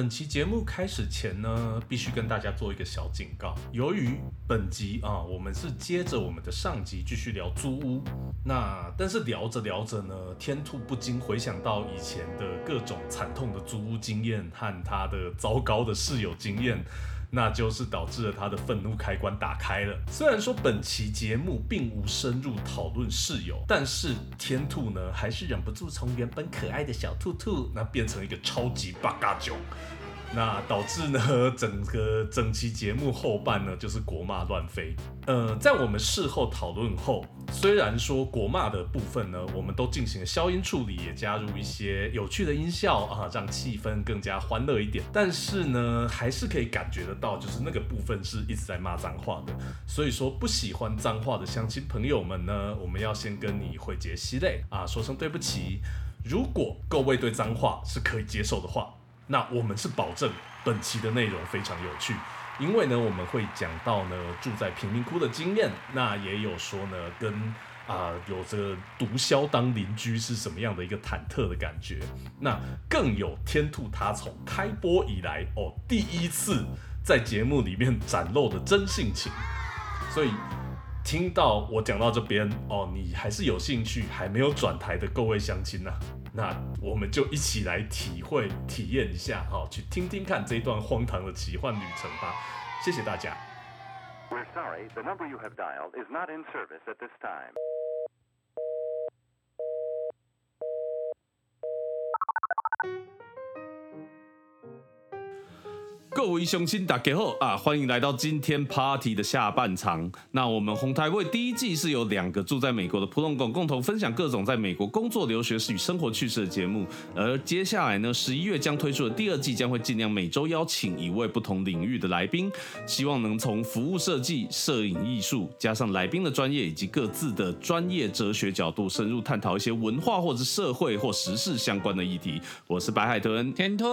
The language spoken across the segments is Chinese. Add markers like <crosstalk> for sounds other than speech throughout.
本期节目开始前呢，必须跟大家做一个小警告。由于本集啊，我们是接着我们的上集继续聊租屋，那但是聊着聊着呢，天兔不禁回想到以前的各种惨痛的租屋经验和他的糟糕的室友经验。那就是导致了他的愤怒开关打开了。虽然说本期节目并无深入讨论室友，但是天兔呢还是忍不住从原本可爱的小兔兔，那变成一个超级八嘎囧。那导致呢，整个整期节目后半呢，就是国骂乱飞。呃，在我们事后讨论后，虽然说国骂的部分呢，我们都进行了消音处理，也加入一些有趣的音效啊，让气氛更加欢乐一点。但是呢，还是可以感觉得到，就是那个部分是一直在骂脏话的。所以说，不喜欢脏话的乡亲朋友们呢，我们要先跟你会结息泪啊，说声对不起。如果各位对脏话是可以接受的话。那我们是保证本期的内容非常有趣，因为呢我们会讲到呢住在贫民窟的经验，那也有说呢跟啊有着毒枭当邻居是什么样的一个忐忑的感觉，那更有天兔他从开播以来哦第一次在节目里面展露的真性情，所以。听到我讲到这边哦，你还是有兴趣还没有转台的各位乡亲呐，那我们就一起来体会体验一下哈，去听听看这一段荒唐的奇幻旅程吧。谢谢大家。We're sorry, the number you have dialed is not in service at this time. 各位乡亲大家好啊，欢迎来到今天 party 的下半场。那我们红台会第一季是由两个住在美国的普通狗共同分享各种在美国工作、留学与生活趣事的节目。而接下来呢，十一月将推出的第二季将会尽量每周邀请一位不同领域的来宾，希望能从服务设计、摄影艺术，加上来宾的专业以及各自的专业哲学角度，深入探讨一些文化或者社会或时事相关的议题。我是白海豚天兔。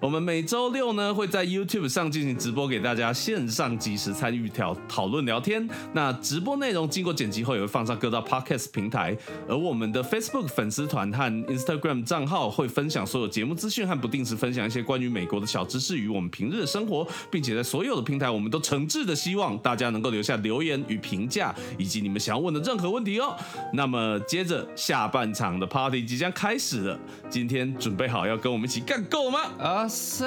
我们每周六呢会在 YouTube 上进行直播，给大家线上即时参与讨讨论聊天。那直播内容经过剪辑后也会放上各大 Podcast 平台，而我们的 Facebook 粉丝团和 Instagram 账号会分享所有节目资讯和不定时分享一些关于美国的小知识与我们平日的生活，并且在所有的平台，我们都诚挚的希望大家能够留下留言与评价，以及你们想要问的任何问题哦。那么接着下半场的 Party 即将开始了，今天准备好要跟我们一起干够吗？啊！是，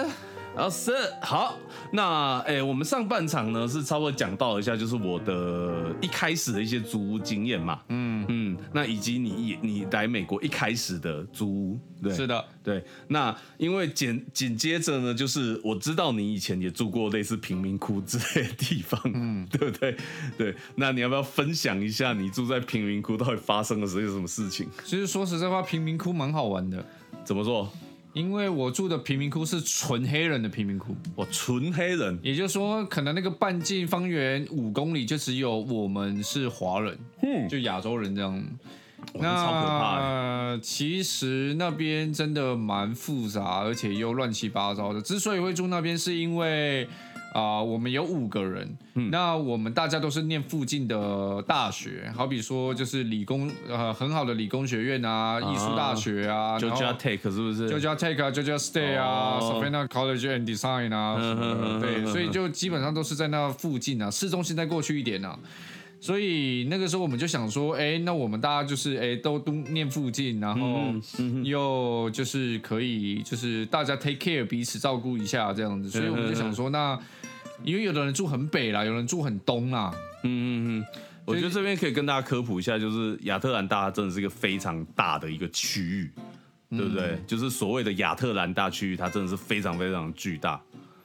啊是，好，那诶，我们上半场呢是稍微讲到一下，就是我的一开始的一些租屋经验嘛，嗯。嗯，那以及你你来美国一开始的租屋，对，是的，对，那因为紧紧接着呢，就是我知道你以前也住过类似贫民窟之类的地方，嗯，对不对？对，那你要不要分享一下你住在贫民窟到底发生了些什么事情？其实说实在话，贫民窟蛮好玩的，怎么做？因为我住的贫民窟是纯黑人的贫民窟，我纯黑人，也就是说，可能那个半径方圆五公里就只有我们是华人，嗯，就亚洲人这样。那超可怕。其实那边真的蛮复杂，而且又乱七八糟的。之所以会住那边，是因为。啊，我们有五个人，那我们大家都是念附近的大学，好比说就是理工呃很好的理工学院啊，艺术大学啊，Georgia Tech 是不是？Georgia Tech 啊，Georgia State 啊，Savannah College and Design 啊，对，所以就基本上都是在那附近啊，市中心再过去一点啊。所以那个时候我们就想说，哎，那我们大家就是哎都都念附近，然后又就是可以就是大家 take care 彼此照顾一下这样子，所以我们就想说那。因为有的人住很北啦，有人住很东啦。嗯嗯嗯，我觉得这边可以跟大家科普一下，就是亚特兰大真的是一个非常大的一个区域，对不对？就是所谓的亚特兰大区域，它真的是非常非常巨大。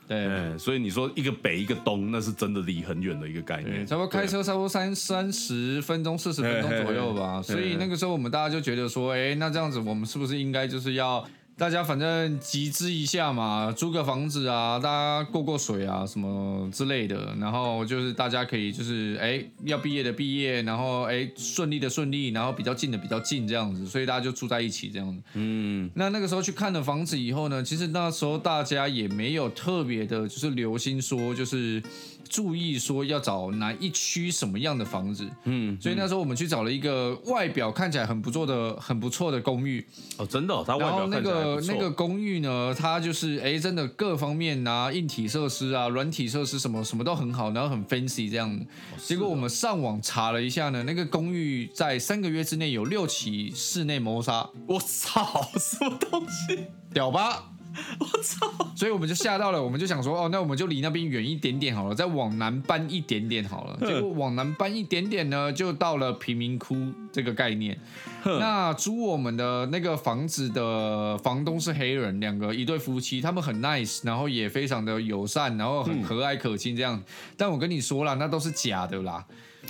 对，所以你说一个北一个东，那是真的离很远的一个概念。差不多开车差不多三三十分钟、四十分钟左右吧。所以那个时候我们大家就觉得说，哎，那这样子我们是不是应该就是要？大家反正集资一下嘛，租个房子啊，大家过过水啊，什么之类的。然后就是大家可以就是哎，要毕业的毕业，然后哎顺利的顺利，然后比较近的比较近这样子，所以大家就住在一起这样子。嗯，那那个时候去看了房子以后呢，其实那时候大家也没有特别的，就是留心说就是。注意说要找哪一区什么样的房子，嗯，所以那时候我们去找了一个外表看起来很不错的、很不错的公寓，哦，真的、哦，它外表那看起来还不错个那个公寓呢，它就是哎，真的各方面啊，硬体设施啊、软体设施什么什么都很好，然后很 fancy 这样。哦结果我们上网查了一下呢，那个公寓在三个月之内有六起室内谋杀，我操，什么东西？屌吧？<laughs> 我操！所以我们就吓到了，我们就想说，哦，那我们就离那边远一点点好了，再往南搬一点点好了。结果往南搬一点点呢，就到了贫民窟这个概念。那租我们的那个房子的房东是黑人，两个一对夫妻，他们很 nice，然后也非常的友善，然后很和蔼可亲这样。但我跟你说了，那都是假的啦，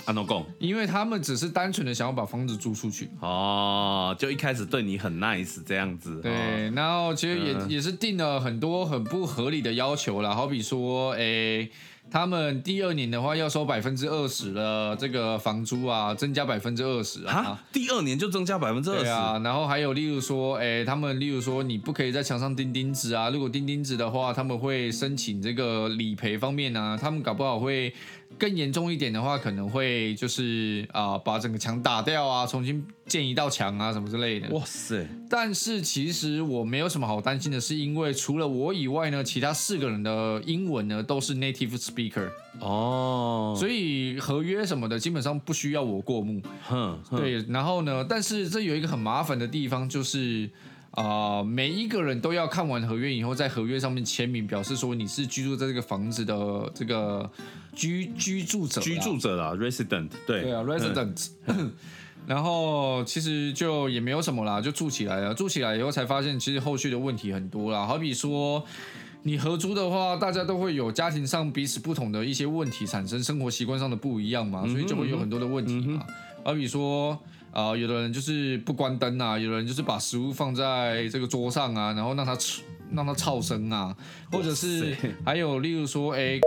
安诺贡因为他们只是单纯的想要把房子租出去。哦，就一开始对你很 nice 这样子，哦，对，然后其实也、嗯。也是定了很多很不合理的要求啦，好比说，诶，他们第二年的话要收百分之二十的这个房租啊，增加百分之二十啊。啊。，第二年就增加百分之二十，啊，然后还有例如说，诶，他们例如说你不可以在墙上钉钉子啊，如果钉钉子的话，他们会申请这个理赔方面啊，他们搞不好会更严重一点的话，可能会就是啊、把整个墙打掉啊，重新建一道墙啊什么之类的。哇塞，但是其实我没有什么好担心的，是因为除了我以外呢，其他四个人的英文呢都是 native speaker，、哦，所以合约什么的基本上不需要我过目。哼，哼，对，然后呢，但是这有一个很麻烦的地方，就是啊、每一个人都要看完合约以后，在合约上面签名，表示说你是居住在这个房子的这个居居住者，居住者啦，resident，对，对啊，resident。<laughs> 然后其实就也没有什么啦，就住起来了。住起来以后才发现，其实后续的问题很多啦。好比说，你合租的话，大家都会有家庭上彼此不同的一些问题产生，生活习惯上的不一样嘛，所以就会有很多的问题嘛。好比说。啊、有的人就是不关灯啊，有的人就是把食物放在这个桌上啊，然后让它吃，让它噪声啊，或者是还有例如说，哎、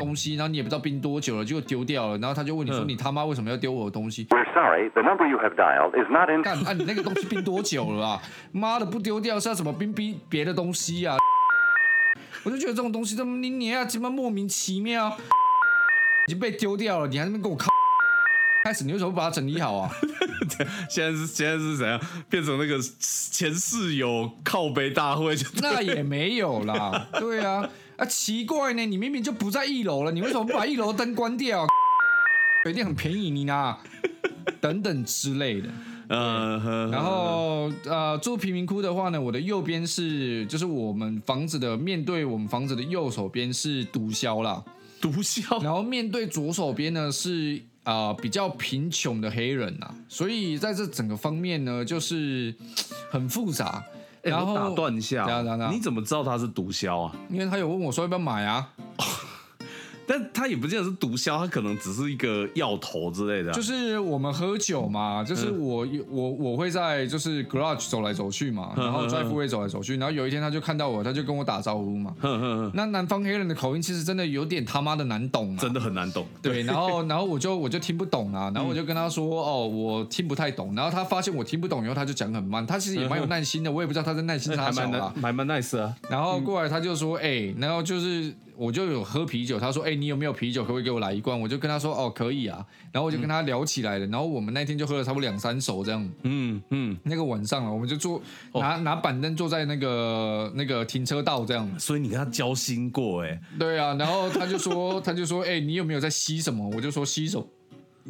东西，然后你也不知道冰多久了，就丢掉了，然后他就问你说：“嗯你他妈为什么要丢我的东西 We're sorry, the number you have dialed is not in.？” 干啊，你那个东西冰多久了啊？妈的，不丢掉是要怎么冰冰别的东西啊？<laughs> 我就觉得这种东西这么你你要这么莫名其妙，已经被丢掉了，你还在那边跟我靠。开始你为什么不把它整理好啊？现在是现在是怎样变成那个前室友靠背大会？就那也没有啦，对啊，啊奇怪呢，你明明就不在一楼了，你为什么不把一楼灯关掉？<laughs> 一定很便宜你呢，等等之类的。<laughs> 嗯，然后呃，住贫民窟的话呢，我的右边是就是我们房子的面对我们房子的右手边是毒枭啦，毒枭然后面对左手边呢是啊、呃比较贫穷的黑人呐，所以在这整个方面呢，就是很复杂。哎然后我打断一下，你怎么知道他是毒枭啊？因为他有问我说要不要买啊，<laughs> 但他也不见得是毒枭，他可能只是一个药头之类的啊。就是我们喝酒嘛，就是嗯我我我会在就是 garage 走来走去嘛，然后嗯嗯 drive way 走来走去，然后有一天他就看到我，他就跟我打招呼嘛。那南方黑人的口音其实真的有点他妈的难懂啊，真的很难懂。对，然后 <laughs> 然后我就我就听不懂啊，然后我就跟他说哦，我听不太懂，然后他发现我听不懂以后，他就讲很慢，他其实也蛮有耐心的，我也不知道他在耐心啥还蛮小啦难，。还蛮 nice 啊。然后过来他就说，哎、然后就是我就有喝啤酒，他说，哎、你有没有啤酒？可不可以给我来一罐？我就跟他说，哦，可以啊。然后我就跟他聊起来了，然后我们那天就喝了差不多两三手这样。嗯嗯，那个晚上了，我们就坐哦拿拿板凳坐在那个那个停车道这样。所以你跟他交心过哎？对啊，然后他就说，<laughs> 他就说，哎、你有没有在吸什么？我就说吸什么。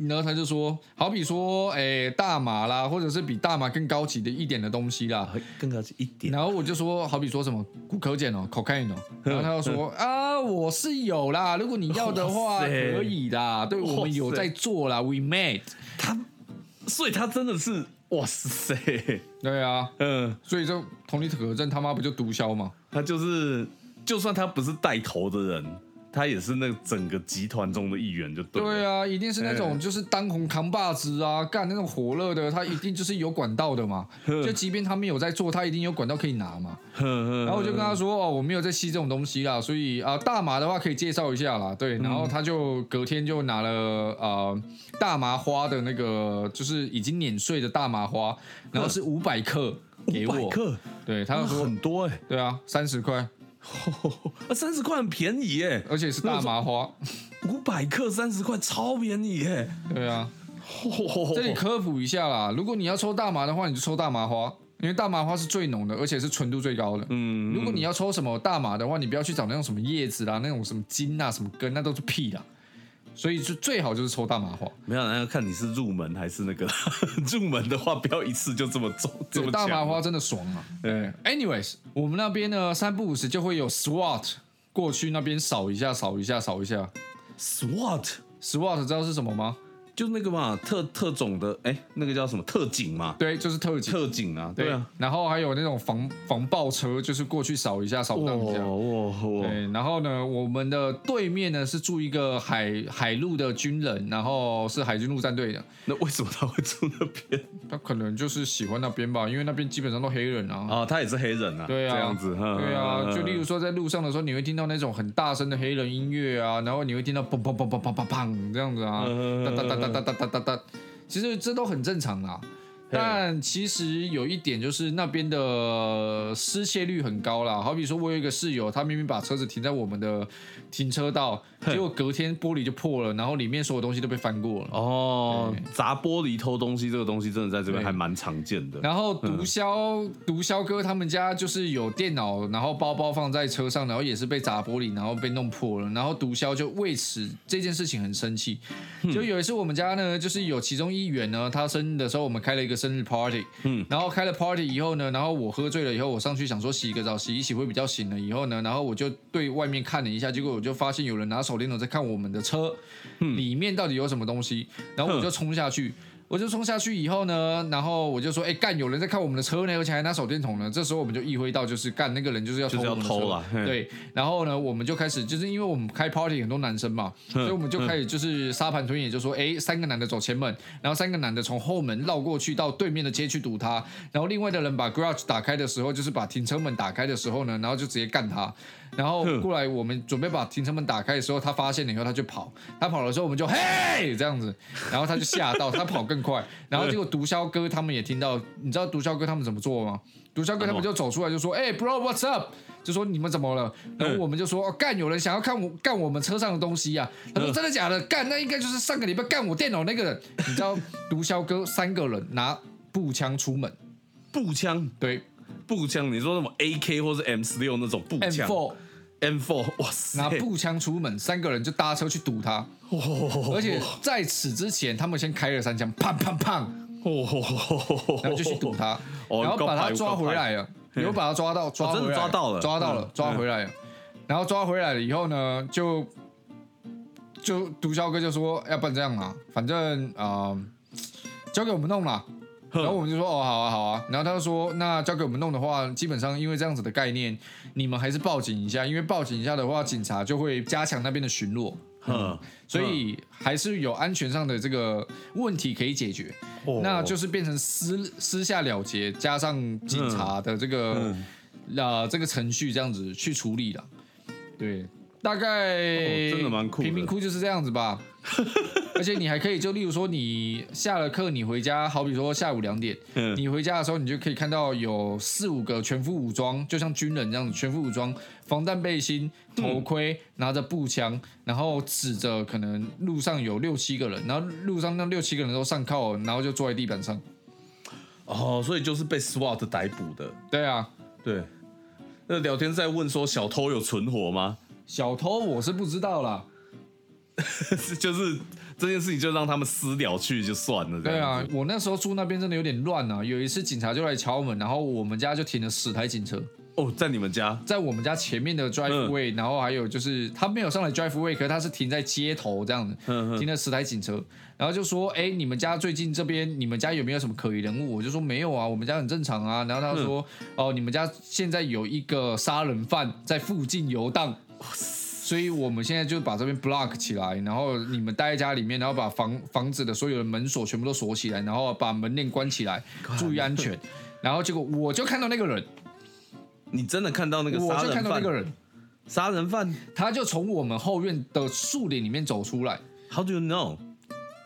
然后他就说，好比说，哎、大麻啦，或者是比大麻更高级的一点的东西啦。更高级一点。然后我就说，好比说什么骨科碱哦，cocaine 哦，然后他就说啊，<laughs> 我是有啦，如果你要的话可以啦，对我们有在做啦，we made 他。所以他真的是哇塞，对啊，嗯，所以这同理可证，他妈不就毒枭吗？他就是，就算他不是带头的人，他也是那个整个集团中的一员，就对。对啊，一定是那种嗯就是当红扛把子啊，干那种火热的，他一定就是有管道的嘛。就即便他没有在做，他一定有管道可以拿嘛。然后我就跟他说：“哦，我没有在吸这种东西啦，所以啊、大麻的话可以介绍一下啦。”对，然后他就隔天就拿了呃大麻花的那个，就是已经碾碎的大麻花，然后是五百克给我。500克，对，他说很多哎、：“对啊，三十块。” <laughs> 啊，三十块很便宜耶，而且是大麻花。五百克三十块，超便宜耶！对啊，<laughs> 这里科普一下啦，如果你要抽大麻的话，你就抽大麻花，因为大麻花是最浓的，而且是纯度最高的。嗯，如果你要抽什么大麻的话，你不要去找那种什么叶子啦，那种什么茎啊、什么根，那都是屁啦。所以就最好就是抽大麻花。没有，那要看你是入门还是那个 <laughs> 入门的话，不要一次就这么重。这么大麻花真的爽啊！对，anyways，我们那边呢三不五时就会有 SWAT 过去那边扫一下、扫一下、扫一下。SWAT SWAT 知道是什么吗？就那个嘛，特特种的，哎，那个叫什么特警嘛？对，就是特警。特警啊，对啊。然后还有那种防防爆车，就是过去扫一下、扫荡一下。哇哇！对，然后呢，我们的对面呢是住一个海海陆的军人，然后是海军陆战队的。那为什么他会住那边？他可能就是喜欢那边吧，因为那边基本上都黑人啊。哦，他也是黑人啊。对啊，这样子。对啊，嗯就例如说在路上的时候，你会听到那种很大声的黑人音乐啊，然后你会听到砰砰砰砰砰砰砰这样子啊，哒哒哒哒哒哒哒哒哒，其实这都很正常啦。但其实有一点就是那边的失窃率很高啦，好比说我有一个室友，他明明把车子停在我们的停车道，结果隔天玻璃就破了，然后里面所有东西都被翻过了。哦，砸玻璃偷东西这个东西真的在这边还蛮常见的。然后毒枭毒枭哥他们家就是有电脑，然后包包放在车上，然后也是被砸玻璃，然后被弄破了。然后毒枭就为此这件事情很生气。就有一次我们家呢，就是有其中一员呢，他生日的时候我们开了一个生日 party，嗯。然后开了 party 以后呢，然后我喝醉了以后，我上去想说洗个澡，洗一洗会比较醒了。以后呢，然后我就对外面看了一下，结果我就发现有人拿手电筒在看我们的车里面到底有什么东西，然后我就冲下去。我就冲下去以后呢，然后我就说：“哎、干，有人在看我们的车呢，而且还拿手电筒呢。”这时候我们就意会到，就是干那个人就是要偷我们的车对，然后呢，我们就开始就是因为我们开 party 很多男生嘛，所以我们就开始就是沙盘推演，就说：“哎、三个男的走前门，然后三个男的从后门绕过去到对面的街去堵他，然后另外的人把 garage 打开的时候，就是把停车门打开的时候呢，然后就直接干他。然后过来，我们准备把停车门打开的时候，他发现了以后，他就跑。他跑的时候，我们就嘿这样子，然后他就吓到，他跑更快。然后结果毒枭哥他们也听到，你知道毒枭哥他们怎么做吗？毒枭哥他们就走出来就说：“哎、b r o what's up？” 就说你们怎么了？然后我们就说：“哦，干，有人想要看我干我们车上的东西呀、他说：“真的假的？干，那应该就是上个礼拜干我电脑那个人。”你知道毒枭哥三个人拿步枪出门，步枪，对步枪，你说什么 AK 或是 M 十六那种步枪，M4 M4，哇塞，拿步枪出门，三个人就搭车去堵他。而且在此之前，他们先开了三枪，砰砰砰，然后就去堵他，哦然后把他抓回来了，有把他抓到，抓真的回来抓到了。抓到了嗯，抓回来了。然后抓回来了以后呢，就就毒枭哥就说，要不然这样啊，反正啊、呃交给我们弄啦。然后我们就说哦好啊好啊，然后他就说那交给我们弄的话，基本上因为这样子的概念，你们还是报警一下，因为报警一下的话，警察就会加强那边的巡逻。嗯，所以还是有安全上的这个问题可以解决，哦那就是变成私私下了结，加上警察的这个嗯呃这个程序这样子去处理了。对，大概、哦真的蛮酷的贫民窟就是这样子吧。<laughs> 而且你还可以，就例如说你下了课，你回家，好比说下午两点，嗯你回家的时候，你就可以看到有四五个全副武装，就像军人这样子，全副武装，防弹背心、头盔，拿着步枪，然后指着可能路上有六七个人，然后路上那六七个人都上铐，然后就坐在地板上。哦，所以就是被 SWAT 逮捕的。对啊，对，那聊天在问说小偷有存活吗？小偷我是不知道啦。<laughs> 就是这件事情就让他们私了去就算了。这对啊我那时候住那边真的有点乱啊。有一次警察就来敲门，然后我们家就停了十台警车。哦，在你们家，在我们家前面的 drive way，、然后还有就是他没有上来 drive way，可是他是停在街头这样子，嗯停了十台警车，然后就说，哎、你们家最近这边你们家有没有什么可疑人物？我就说没有啊，我们家很正常啊。然后他说，哦，你们家现在有一个杀人犯在附近游荡。所以我们现在就把这边 block 起来，然后你们待在家里面，然后把房房子的所有的门锁全部都锁起来，然后把门链关起来，注意安全。然后结果我就看到那个人，你真的看到那个我就杀人犯？看到那个人，杀人犯他就从我们后院的树林里面走出来，？How do you know？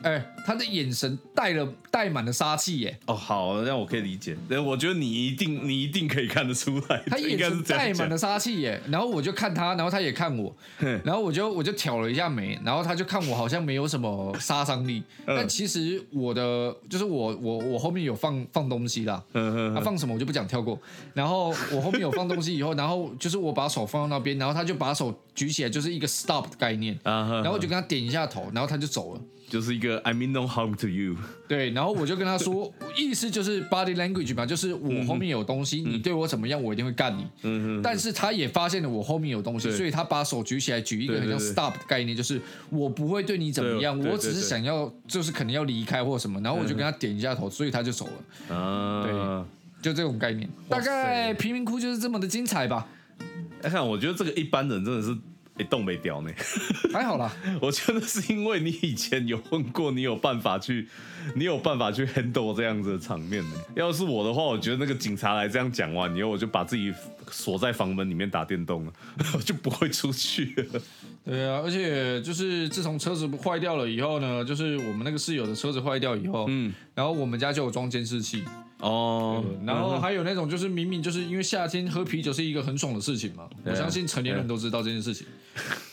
哎，他的眼神带了带满了杀气耶。哦，好，那我可以理解。但我觉得你一定你一定可以看得出来，他眼神带满了杀气耶。然后我就看他，然后他也看我，然后我就我就挑了一下眉，然后他就看我好像没有什么杀伤力，嗯但其实我的就是我我我后面有放放东西啦，嗯他放什么我就不讲，跳过。然后我后面有放东西以后，<laughs> 然后就是我把手放到那边，然后他就把手举起来，就是一个 stop 的概念。啊然后我就跟他点一下头，然后他就走了。就是一个 I mean no harm to you，对，然后我就跟他说，<laughs> 意思就是 body language 嘛，就是我后面有东西，你对我怎么样，我一定会干你。嗯。但是他也发现了我后面有东西，所以他把手举起来，举一个很像 stop 的概念，就是我不会对你怎么样，我只是想要，就是可能要离开或什么，然后我就跟他点一下头，所以他就走了，啊，对就这种概念。大概贫民窟就是这么的精彩吧，哎看，我觉得这个一般人真的是。哎，动没掉呢？<laughs> 还好啦。我觉得是因为你以前有混过，你有办法去，你有办法去 handle 这样子的场面的。要是我的话，我觉得那个警察来这样讲完以后，我就把自己锁在房门里面打电动了，<laughs> 我就不会出去了。对啊，而且就是自从车子坏掉了以后呢，就是我们那个室友的车子坏掉以后，嗯，然后我们家就有装监视器，哦，然后还有那种就是明明就是因为夏天喝啤酒是一个很爽的事情嘛，我相信成年人都知道这件事情。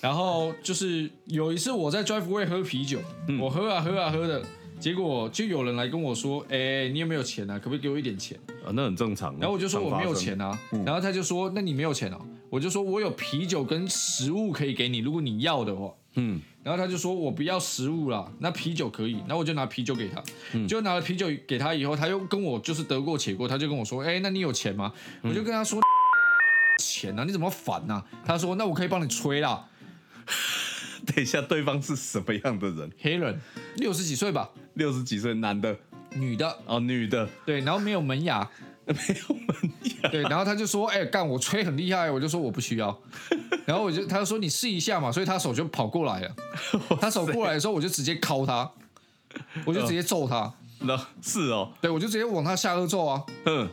然后就是有一次我在 Driveway 喝啤酒，嗯我喝啊喝啊喝的，结果就有人来跟我说：“哎，你有没有钱啊？可不可以给我一点钱啊，那很正常。”然后我就说我没有钱啊，然后他就说：“那你没有钱啊？”我就说我有啤酒跟食物可以给你，如果你要的话。嗯，然后他就说我不要食物啦，那啤酒可以，然后我就拿啤酒给他，就拿了啤酒给他以后，他又跟我就是得过且过，他就跟我说，哎，那你有钱吗？我就跟他说，<laughs> 钱啊，你怎么烦呐、他说那我可以帮你吹啦，<laughs> 等一下，对方是什么样的人？黑人，六十几岁吧，六十几岁，男的。女的，哦，女的，对，然后没有门牙，<laughs> 没有对，然后他就说，哎，干我吹很厉害，我就说我不需要，<laughs> 然后我就他就说你试一下嘛，所以他手就跑过来了，他手过来的时候，我就直接敲他，我就直接揍他，那是哦，对我就直接往他下颚揍啊。嗯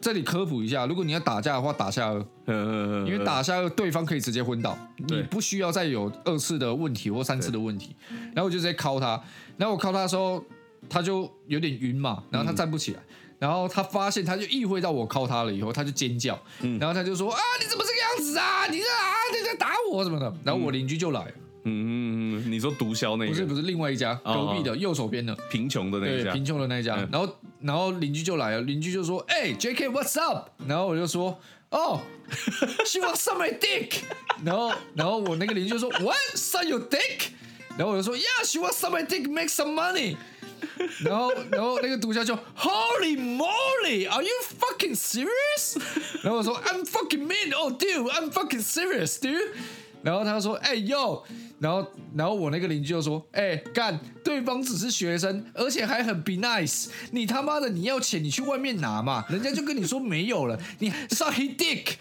这里科普一下，如果你要打架的话，打下颚，嗯嗯，因为打下颚对方可以直接昏倒，你不需要再有二次的问题或三次的问题。然后我就直接敲他，然后我敲他的时候，他就有点晕嘛，然后他站不起来。然后他发现，他就意会到我靠他了以后，他就尖叫，然后他就说啊，你怎么这个样子啊？你这啊，你在打我什么的？然后我邻居就来，嗯嗯嗯，你说毒枭那个不是不是，另外一家哦隔壁的右手边的，贫穷的那一对，家，贫穷的那一家。嗯然后然后邻居就来了，邻居就说：“哎、j k what's up？” 然后我就说：“哦、s h e wants some my dick。”然后然后我那个邻居就说：“What? Suck your dick？” 然后我就说：“Yeah, she wants some my dick, make some money。”然后然后那个毒枭就 Holy moly, are you fucking serious？然后我说 I'm fucking mean, oh dude, I'm fucking serious, dude。然后他说：“哎、呦！”然后然后我那个邻居就说：“哎、干，对方只是学生，而且还很 be nice。你他妈的你要钱，你去外面拿嘛，人家就跟你说没有了，你 suck his dick。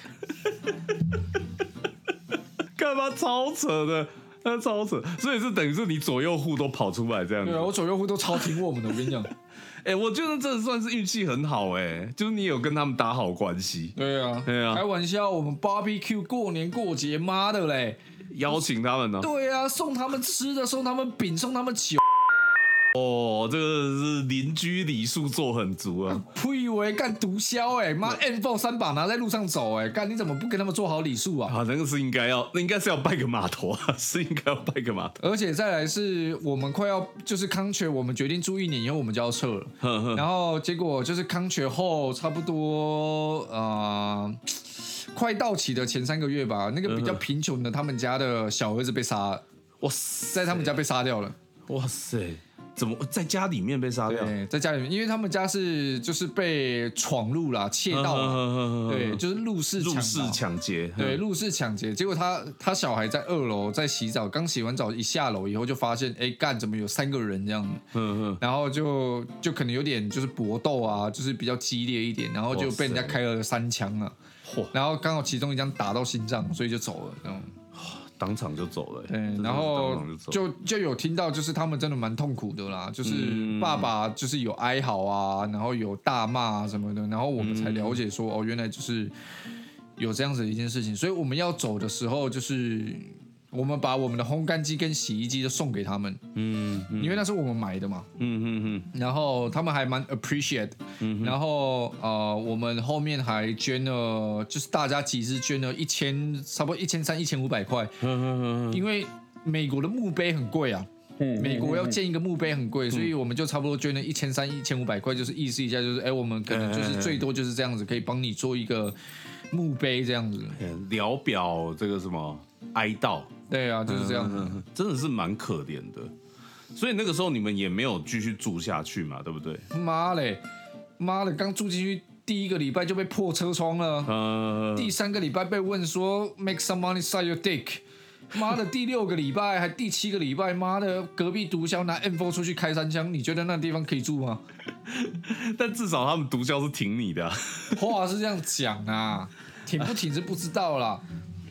干嘛超扯的？那超扯，所以是等于是你左右户都跑出来这样子。对啊，我左右户都超听我们的，我跟你讲。<laughs> 哎、我觉得这算是运气很好哎、就是你有跟他们打好关系，对啊，对啊开玩笑，我们 barbecue 过年过节，妈的嘞！邀请他们呢、对啊，送他们吃的，送他们饼，送他们酒。哦，这个是邻居礼数做很足啊。呸喂，干毒枭哎、妈 N 4三把拿在路上走哎、干你怎么不跟他们做好礼数啊？啊，那个是应该要，那应该是要拜个码头啊，<laughs> 是应该要拜个码头。而且再来是我们快要就是康泉，我们决定住一年以后我们就要撤了，呵呵，然后结果就是康泉后差不多呃快到期的前三个月吧，那个比较贫穷的他们家的小儿子被杀了，哇塞，在他们家被杀掉了。哇塞，怎么在家里面被杀掉？对，在家里面，因为他们家是就是被闯入啦、窃盗啦，对，就是入室入室抢劫，对，嗯入室抢劫，结果他他小孩在二楼在洗澡，刚洗完澡一下楼以后就发现，哎，干怎么有三个人这样子，嗯嗯，然后就就可能有点就是搏斗啊，就是比较激烈一点，然后就被人家开了三枪啊。嚯，然后刚好其中一枪打到心脏，所以就走了，这样。当场就走了。对然后就就有听到，就是他们真的蛮痛苦的啦，就是嗯爸爸就是有哀嚎啊，然后有大骂啊什么的，然后我们才了解说，哦，原来就是有这样子的一件事情，所以我们要走的时候，就是我们把我们的烘干机跟洗衣机都送给他们，嗯嗯。因为那是我们买的嘛。嗯嗯嗯，然后他们还蛮 appreciate，嗯、然后呃，我们后面还捐了，就是大家集资捐了一千，差不多一千三、一千五百块，嗯嗯嗯因为美国的墓碑很贵啊。嗯美国要建一个墓碑很贵，所以我们就差不多捐了一千三、一千五百块，就是意思一下，就是哎，我们可能就是最多就是这样子，可以帮你做一个墓碑这样子。嗯聊表这个什么哀悼，对啊，就是这样子。嗯真的是蛮可怜的。所以那个时候你们也没有继续住下去嘛，对不对？妈嘞，妈的，刚住进去第一个礼拜就被破车窗了。嗯，第三个礼拜被问说 make some money suck your dick，妈的，第六个礼拜还第七个礼拜，妈的，隔壁毒枭拿 M4 出去开三枪，你觉得那地方可以住吗？<laughs> 但至少他们毒枭是挺你的啊、话是这样讲啊，挺不挺是不知道啦。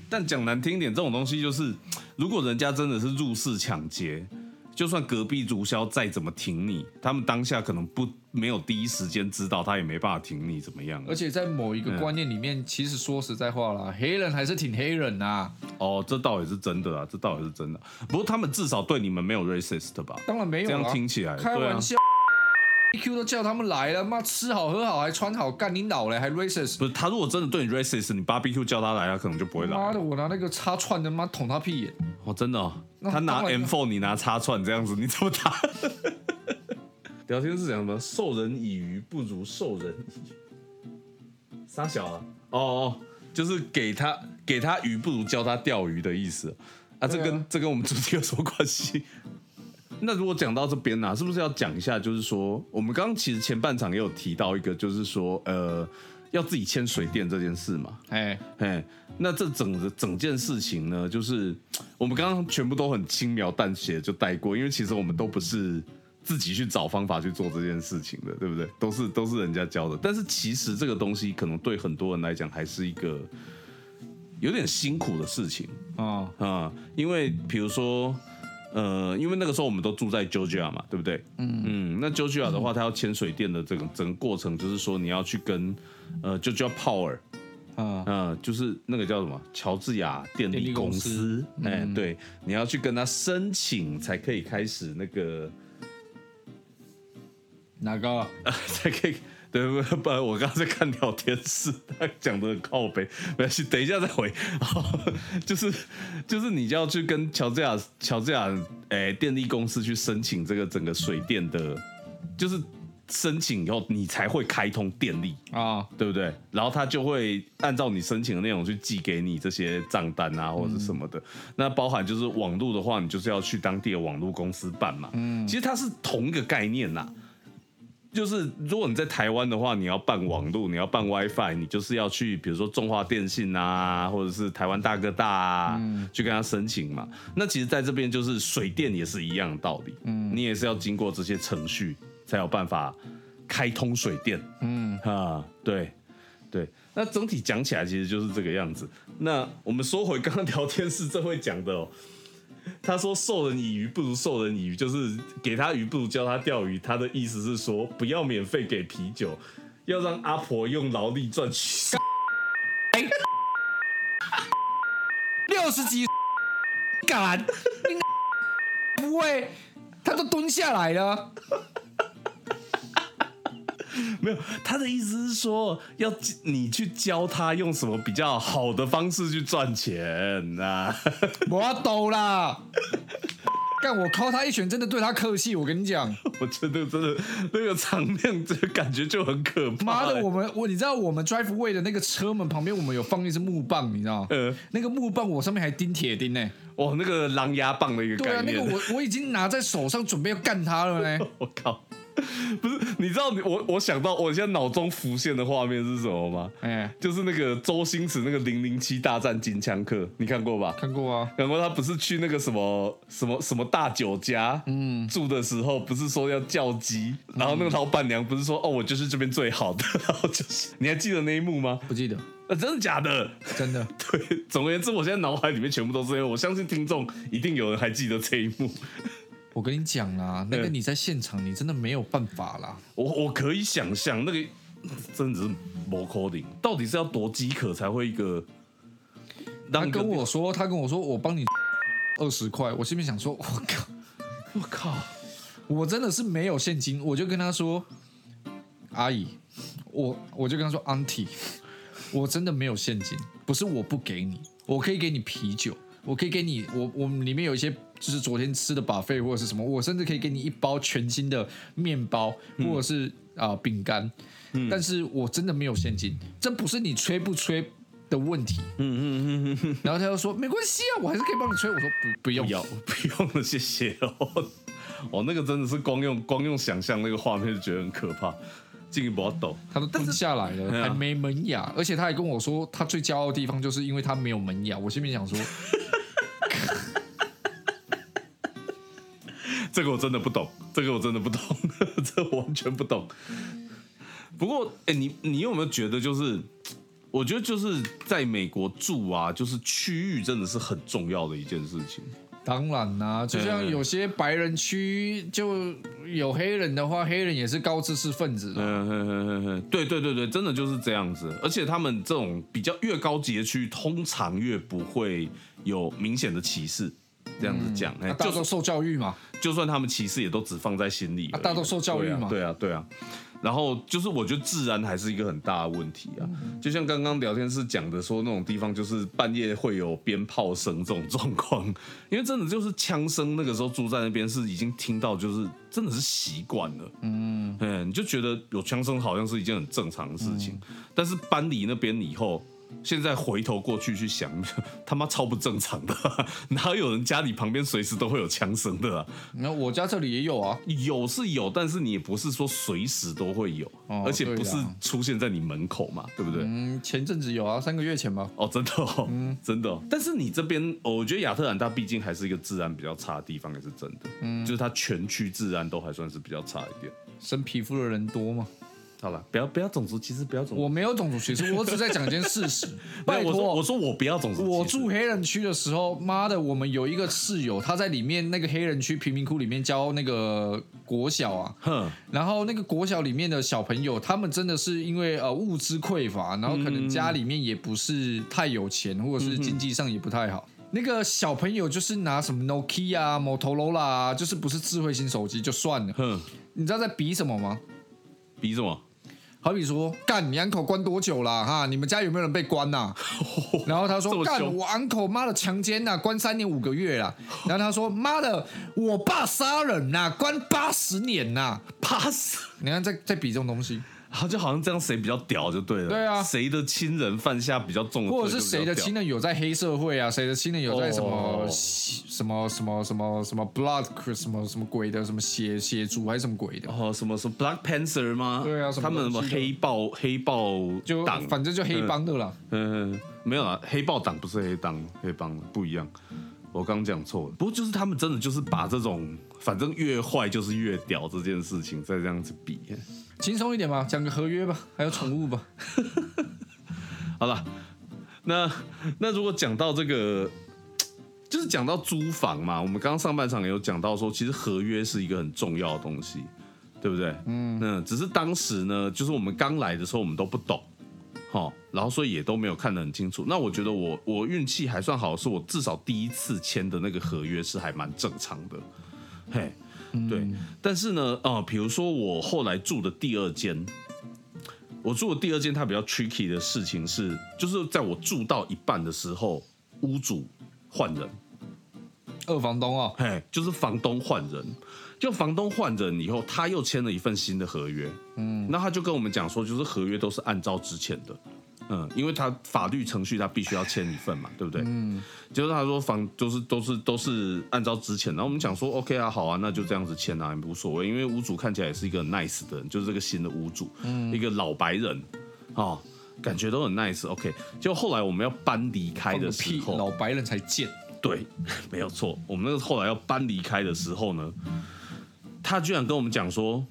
但讲难听点，这种东西就是，如果人家真的是入室抢劫，就算隔壁毒枭再怎么挺你，他们当下可能不没有第一时间知道，他也没办法挺你怎么样。而且在某一个观念里面，其实说实在话啦，黑人还是挺黑人呐、哦，这倒也是真的啊，这倒也是真的。不过他们至少对你们没有 racist 吧？当然没有这，样听起来开玩笑。EQ 都叫他们来了，妈吃好喝好还穿好，干你老嘞还 racist。不是他如果真的对你 racist，你 barbecue 叫他来，他可能就不会来。妈的，我拿那个插串的妈捅他屁眼。哦，真的、哦，他拿当然 M4，你拿叉串这样子，你怎么打？<laughs> 聊天是讲什么？授人以鱼不如授人以傻小啊！哦哦，就是给他给他鱼不如教他钓鱼的意思啊！这跟这跟我们主题有什么关系？那如果讲到这边呢、是不是要讲一下？就是说，我们刚刚其实前半场也有提到一个，就是说，呃，要自己签水电这件事嘛。哎，哎，那这整个整件事情呢，就是我们刚刚全部都很轻描淡写就带过，因为其实我们都不是自己去找方法去做这件事情的，对不对？都是都是人家教的。但是其实这个东西可能对很多人来讲还是一个有点辛苦的事情哦，啊、因为比如说。呃，因为那个时候我们都住在 Georgia 嘛，对不对？嗯嗯，那 Georgia 的话，它要牵水电的这个整个过程，就是说你要去跟呃 Georgia Power，啊，嗯，就是那个叫什么乔治亚电电力公司，哎、对，你要去跟他申请，才可以开始那个，哪个？<laughs> 才可以。对不？<laughs> 不然我刚刚在看聊天室，他讲的很靠背，没关系，等一下再回。<laughs> 就是就是你就要去跟乔治亚乔治亚哎、电力公司去申请这个整个水电的，就是申请以后你才会开通电力。啊，对不对？然后他就会按照你申请的内容去寄给你这些账单啊，或者什么的。那包含就是网络的话，你就是要去当地的网络公司办嘛。嗯，其实它是同一个概念呐。就是如果你在台湾的话，你要办网络，你要办 WiFi，你就是要去比如说中华电信啊，或者是台湾大哥大啊，去跟他申请嘛。那其实在这边就是水电也是一样的道理，嗯，你也是要经过这些程序才有办法开通水电。嗯，啊，对，对，那整体讲起来其实就是这个样子。那我们说回刚刚聊天室这会讲的哦，他说授人以鱼不如授人以渔，就是给他鱼不如教他钓鱼。他的意思是说，不要免费给啤酒，要让阿婆用劳力赚取。六十几敢，你 <laughs> 不会，他都蹲下来了。<laughs> 没有，他的意思是说，要你去教他用什么比较好的方式去赚钱呐、<laughs> 我懂啦！干，我靠他一拳，真的对他客气。我跟你讲，我真的真的那个场面，这个感觉就很可怕、妈的，我们我你知道我们 drive way 的那个车门旁边，我们有放一支木棒，你知道？呃那个木棒我上面还钉铁钉呢。哇，那个狼牙棒的一个对啊，那。个我我已经拿在手上准备要干他了呢。<laughs> 我靠！<laughs> 不是，你知道我我想到我现在脑中浮现的画面是什么吗？哎，就是那个周星驰那个《零零七大战金枪客》，你看过吧？看过啊。然后他不是去那个什么什么什么大酒家，嗯，住的时候不是说要叫鸡，然后那个老板娘不是说哦我就是这边最好的，<laughs> 然后就是你还记得那一幕吗？不记得，呃，真的假的？真的。<laughs> 对，总而言之，我现在脑海里面全部都是我相信听众一定有人还记得这一幕。我跟你讲啦，那个嗯你在现场，你真的没有办法啦。我我可以想象那个真的是魔 coding，到底是要多饥渴才会一个他跟我说，他跟我说，我帮你 <laughs> 二十块，我心里想说，我靠，我靠，我真的是没有现金，我就跟他说，阿姨，我我就跟他说，auntie，我真的没有现金，不是我不给你，我可以给你啤酒，我可以给你，我我们里面有一些就是昨天吃的把费或者是什么，我甚至可以给你一包全新的面包或者是啊、饼干，但是我真的没有现金，这不是你吹不吹的问题。嗯嗯嗯嗯。然后他就说没关系啊，我还是可以帮你吹。我说不不用不，要 <laughs> 不用了，谢谢哦。哦，那个真的是光用光用想象那个画面就觉得很可怕，进一步要抖。他都蹲下来了，还没门牙，而且他还跟我说，他最骄傲的地方就是因为他没有门牙。我心里想说，<laughs> 这个我真的不懂，这个我真的不懂，<laughs> 这完全不懂。不过，哎、你你有没有觉得，就是我觉得就是在美国住啊，就是区域真的是很重要的一件事情。当然啦、就像有些白人区就有黑人的话，黑人也是高知识分子啦。嗯哼哼哼哼，对对对对，真的就是这样子。而且他们这种比较越高级的区域，通常越不会有明显的歧视。这样子讲，哎、就啊大家都受教育嘛，就算他们歧视，也都只放在心里。啊大家都受教育嘛对啊，对啊，对啊。然后就是我觉得治安还是一个很大的问题啊。嗯就像刚刚聊天室讲的，说那种地方就是半夜会有鞭炮声这种状况，因为真的就是枪声，那个时候住在那边是已经听到，就是真的是习惯了。嗯，嗯，你就觉得有枪声好像是一件很正常的事情，嗯但是搬离那边以后。现在回头过去去想，<laughs> 他妈超不正常的，<laughs> 哪有人家里旁边随时都会有枪声的啊？那我家这里也有啊。有是有，但是你也不是说随时都会有，哦而且不是出现在你门口嘛，对不对？嗯，前阵子有啊，三个月前吧。哦，真的哦，真的、哦。但是你这边、哦我觉得亚特兰大毕竟还是一个治安比较差的地方，也是真的。嗯，就是它全区治安都还算是比较差一点。生皮肤的人多嘛？好了，不要不要种族歧视，不要种族。我没有种族歧视，我只在讲一件事实。<laughs> 拜托，我说我不要种族歧视。我住黑人区的时候，妈的，我们有一个室友，他在里面那个黑人区贫民窟里面教那个国小啊，哼，然后那个国小里面的小朋友，他们真的是因为呃物资匮乏，然后可能家里面也不是太有钱，或者是经济上也不太好。那个小朋友就是拿什么 Nokia 啊、Motorola 啊，就是不是智慧型手机就算了，哼，你知道在比什么吗？比什么？好比说，干你 uncle 关多久啦？哈，你们家有没有人被关呐、<laughs> 然后他说，干我 uncle 妈的强奸呐、关三年五个月啦。<laughs> 然后他说，妈的，我爸杀人呐、关八十年呐、八十。你看，在在比这种东西，他就好像这样，谁比较屌就对了。对啊谁的亲人犯下比较重的罪，或者是谁的亲人？有在黑社会啊？谁的亲人有在什么、哦什么什么什么什么 blood 什么什么鬼的什么血血族还是什么鬼的？哦，什么什么 Black Panther 吗？对啊什么他们什么黑豹黑豹就党，反正就黑帮的啦。嗯，没有啊，黑豹党不是黑党，黑帮不一样。我刚讲错了，不过就是他们真的就是把这种反正越坏就是越屌这件事情再这样子比。轻松一点吧，讲个合约吧，还有宠物吧。<laughs> 好了，那那如果讲到这个，就是讲到租房嘛，我们刚刚上半场也有讲到说，其实合约是一个很重要的东西，对不对？嗯，那只是当时呢，就是我们刚来的时候，我们都不懂。好，然后所以也都没有看得很清楚。那我觉得我我运气还算好，是我至少第一次签的那个合约是还蛮正常的，嘿，对。但是呢，呃，比如说我后来住的第二间，我住的第二间，它比较 tricky 的事情是，就是在我住到一半的时候，屋主换人，二房东哦，嘿，就是房东换人，就房东换人以后，他又签了一份新的合约，嗯，那他就跟我们讲说，就是合约都是按照之前的，嗯，因为他法律程序他必须要签一份嘛，对不对？嗯，就是他说房就是都是都是按照之前，然后我们讲说 OK 啊，好啊，那就这样子签啊，也无所谓，因为屋主看起来也是一个很 nice 的人，就是这个新的屋主，嗯，一个老白人，哦，感觉都很 nice。OK，就后来我们要搬离开的时候，老白人才贱。对，没有错。我们那个后来要搬离开的时候呢，他居然跟我们讲说，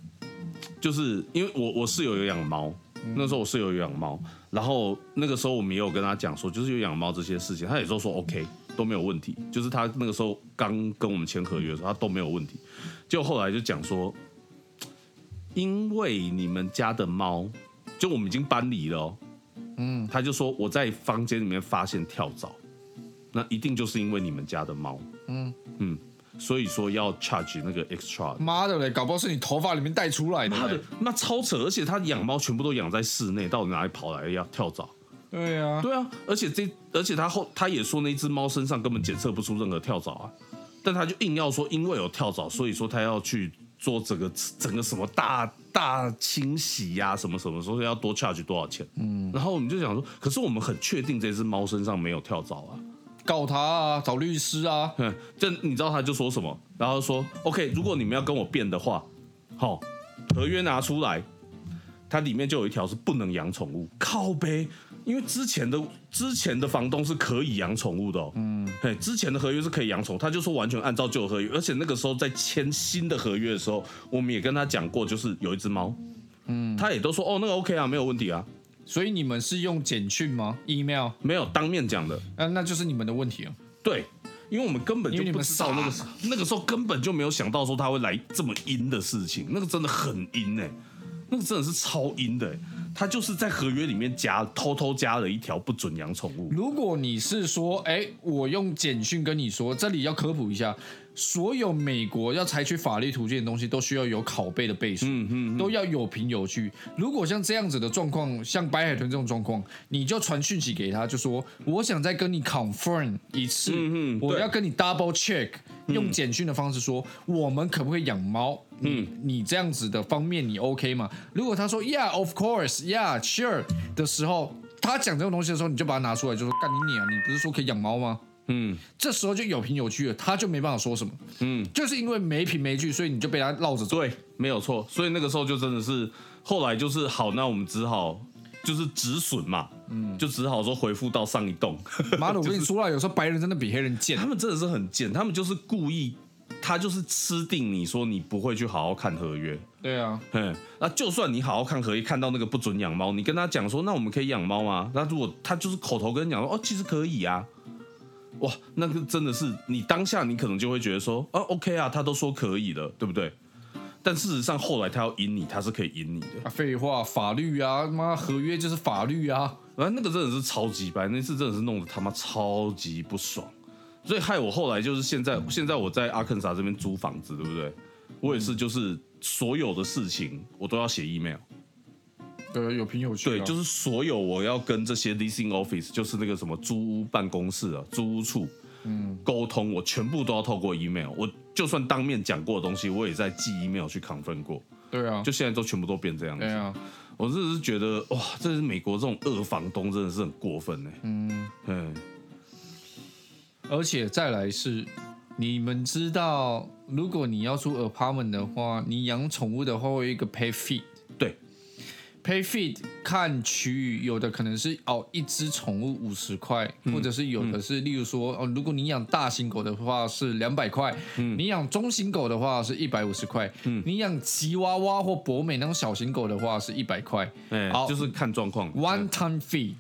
就是因为我我室友有养猫，那时候我室友有养猫，然后那个时候我们也有跟他讲说，就是有养猫这些事情，他也都说 OK 都没有问题。就是他那个时候刚跟我们签合约的时候，他都没有问题。就后来就讲说，因为你们家的猫，就我们已经搬离了、哦，嗯，他就说我在房间里面发现跳蚤。那一定就是因为你们家的猫，嗯嗯，所以说要 charge 那个 extra 的。妈的嘞，搞不好是你头发里面带出来的。妈的，那超扯！而且他养猫全部都养在室内，到底哪里跑来要跳蚤？对啊，对啊，而且这而且他后他也说那只猫身上根本检测不出任何跳蚤啊，但他就硬要说因为有跳蚤，所以说他要去做整个整个什么大大清洗呀、什么什么，说要多 charge 多少钱？嗯，然后我们就想说，可是我们很确定这只猫身上没有跳蚤啊。告他啊，找律师啊。哼，这你知道他就说什么？然后说 OK，如果你们要跟我辩的话，好，合约拿出来，它里面就有一条是不能养宠物，靠呗。因为之前的之前的房东是可以养宠物的、哦，嗯，嘿，之前的合约是可以养宠物，他就说完全按照旧合约，而且那个时候在签新的合约的时候，我们也跟他讲过，就是有一只猫，嗯，他也都说哦那个 OK 啊，没有问题啊，所以你们是用简讯吗？email？没有当面讲的，啊，那就是你们的问题了。对，因为我们根本就不知道那个时傻那个时候根本就没有想到说他会来这么阴的事情，那个真的很阴哎、那个真的是超阴的、欸，他就是在合约里面加偷偷加了一条不准养宠物。如果你是说，哎，我用简讯跟你说，这里要科普一下，所有美国要采取法律途径的东西，都需要有拷贝的倍数，嗯嗯，都要有凭有据。如果像这样子的状况，像白海豚这种状况，你就传讯息给他，就说我想再跟你 confirm 一次，嗯嗯我要跟你 double check，用简讯的方式说，我们可不可以养猫？嗯，你这样子的方面你 OK 吗？如果他说 Yeah, of course, Yeah, sure 的时候，他讲这种东西的时候，你就把它拿出来，就说干你娘！你不是说可以养猫吗？嗯这时候就有凭有据了，他就没办法说什么。嗯，就是因为没凭没据，所以你就被他绕着走。对，没有错。所以那个时候就真的是，后来就是好，那我们只好就是止损嘛，嗯，就只好说回复到上一栋。<laughs> 妈的，我跟你说了，有时候白人真的比黑人贱他。们真的是很贱，他们就是故意，他就是吃定你说你不会去好好看合约。对啊，嗯，那就算你好好看合约，看到那个不准养猫，你跟他讲说，那我们可以养猫吗？那如果他就是口头跟你讲说，哦，其实可以啊，哇，那个真的是你当下你可能就会觉得说，啊，OK 啊，他都说可以了，对不对？但事实上后来他要赢你，他是可以赢你的，啊废话，法律啊，妈合约就是法律啊。然后那个真的是超级白，那次真的是弄得他妈超级不爽，所以害我后来就是现在现在我在阿肯萨这边租房子，对不对？我也是就是所有的事情我都要写 email。对，有凭有据、啊。对，就是所有我要跟这些 leasing office，就是那个什么租屋办公室啊、租屋处，嗯，沟通，我全部都要透过 email。我就算当面讲过的东西，我也在寄 email 去 confirm 过。对啊，就现在都全部都变这样子。对啊，我真的是觉得哇，这是美国这种二房东真的是很过分呢。嗯嗯，而且再来是，你们知道，如果你要租 apartment 的话，你养宠物的话会有一个 pay fee。对，pay feed 看区域，有的可能是哦一只宠物五十块，或者是有的是，例如说哦，如果你养大型狗的话是两百块，你养中型狗的话是一百五十块，你养吉娃娃或博美那种小型狗的话是一百块。哎、好就是看状况。one time fee。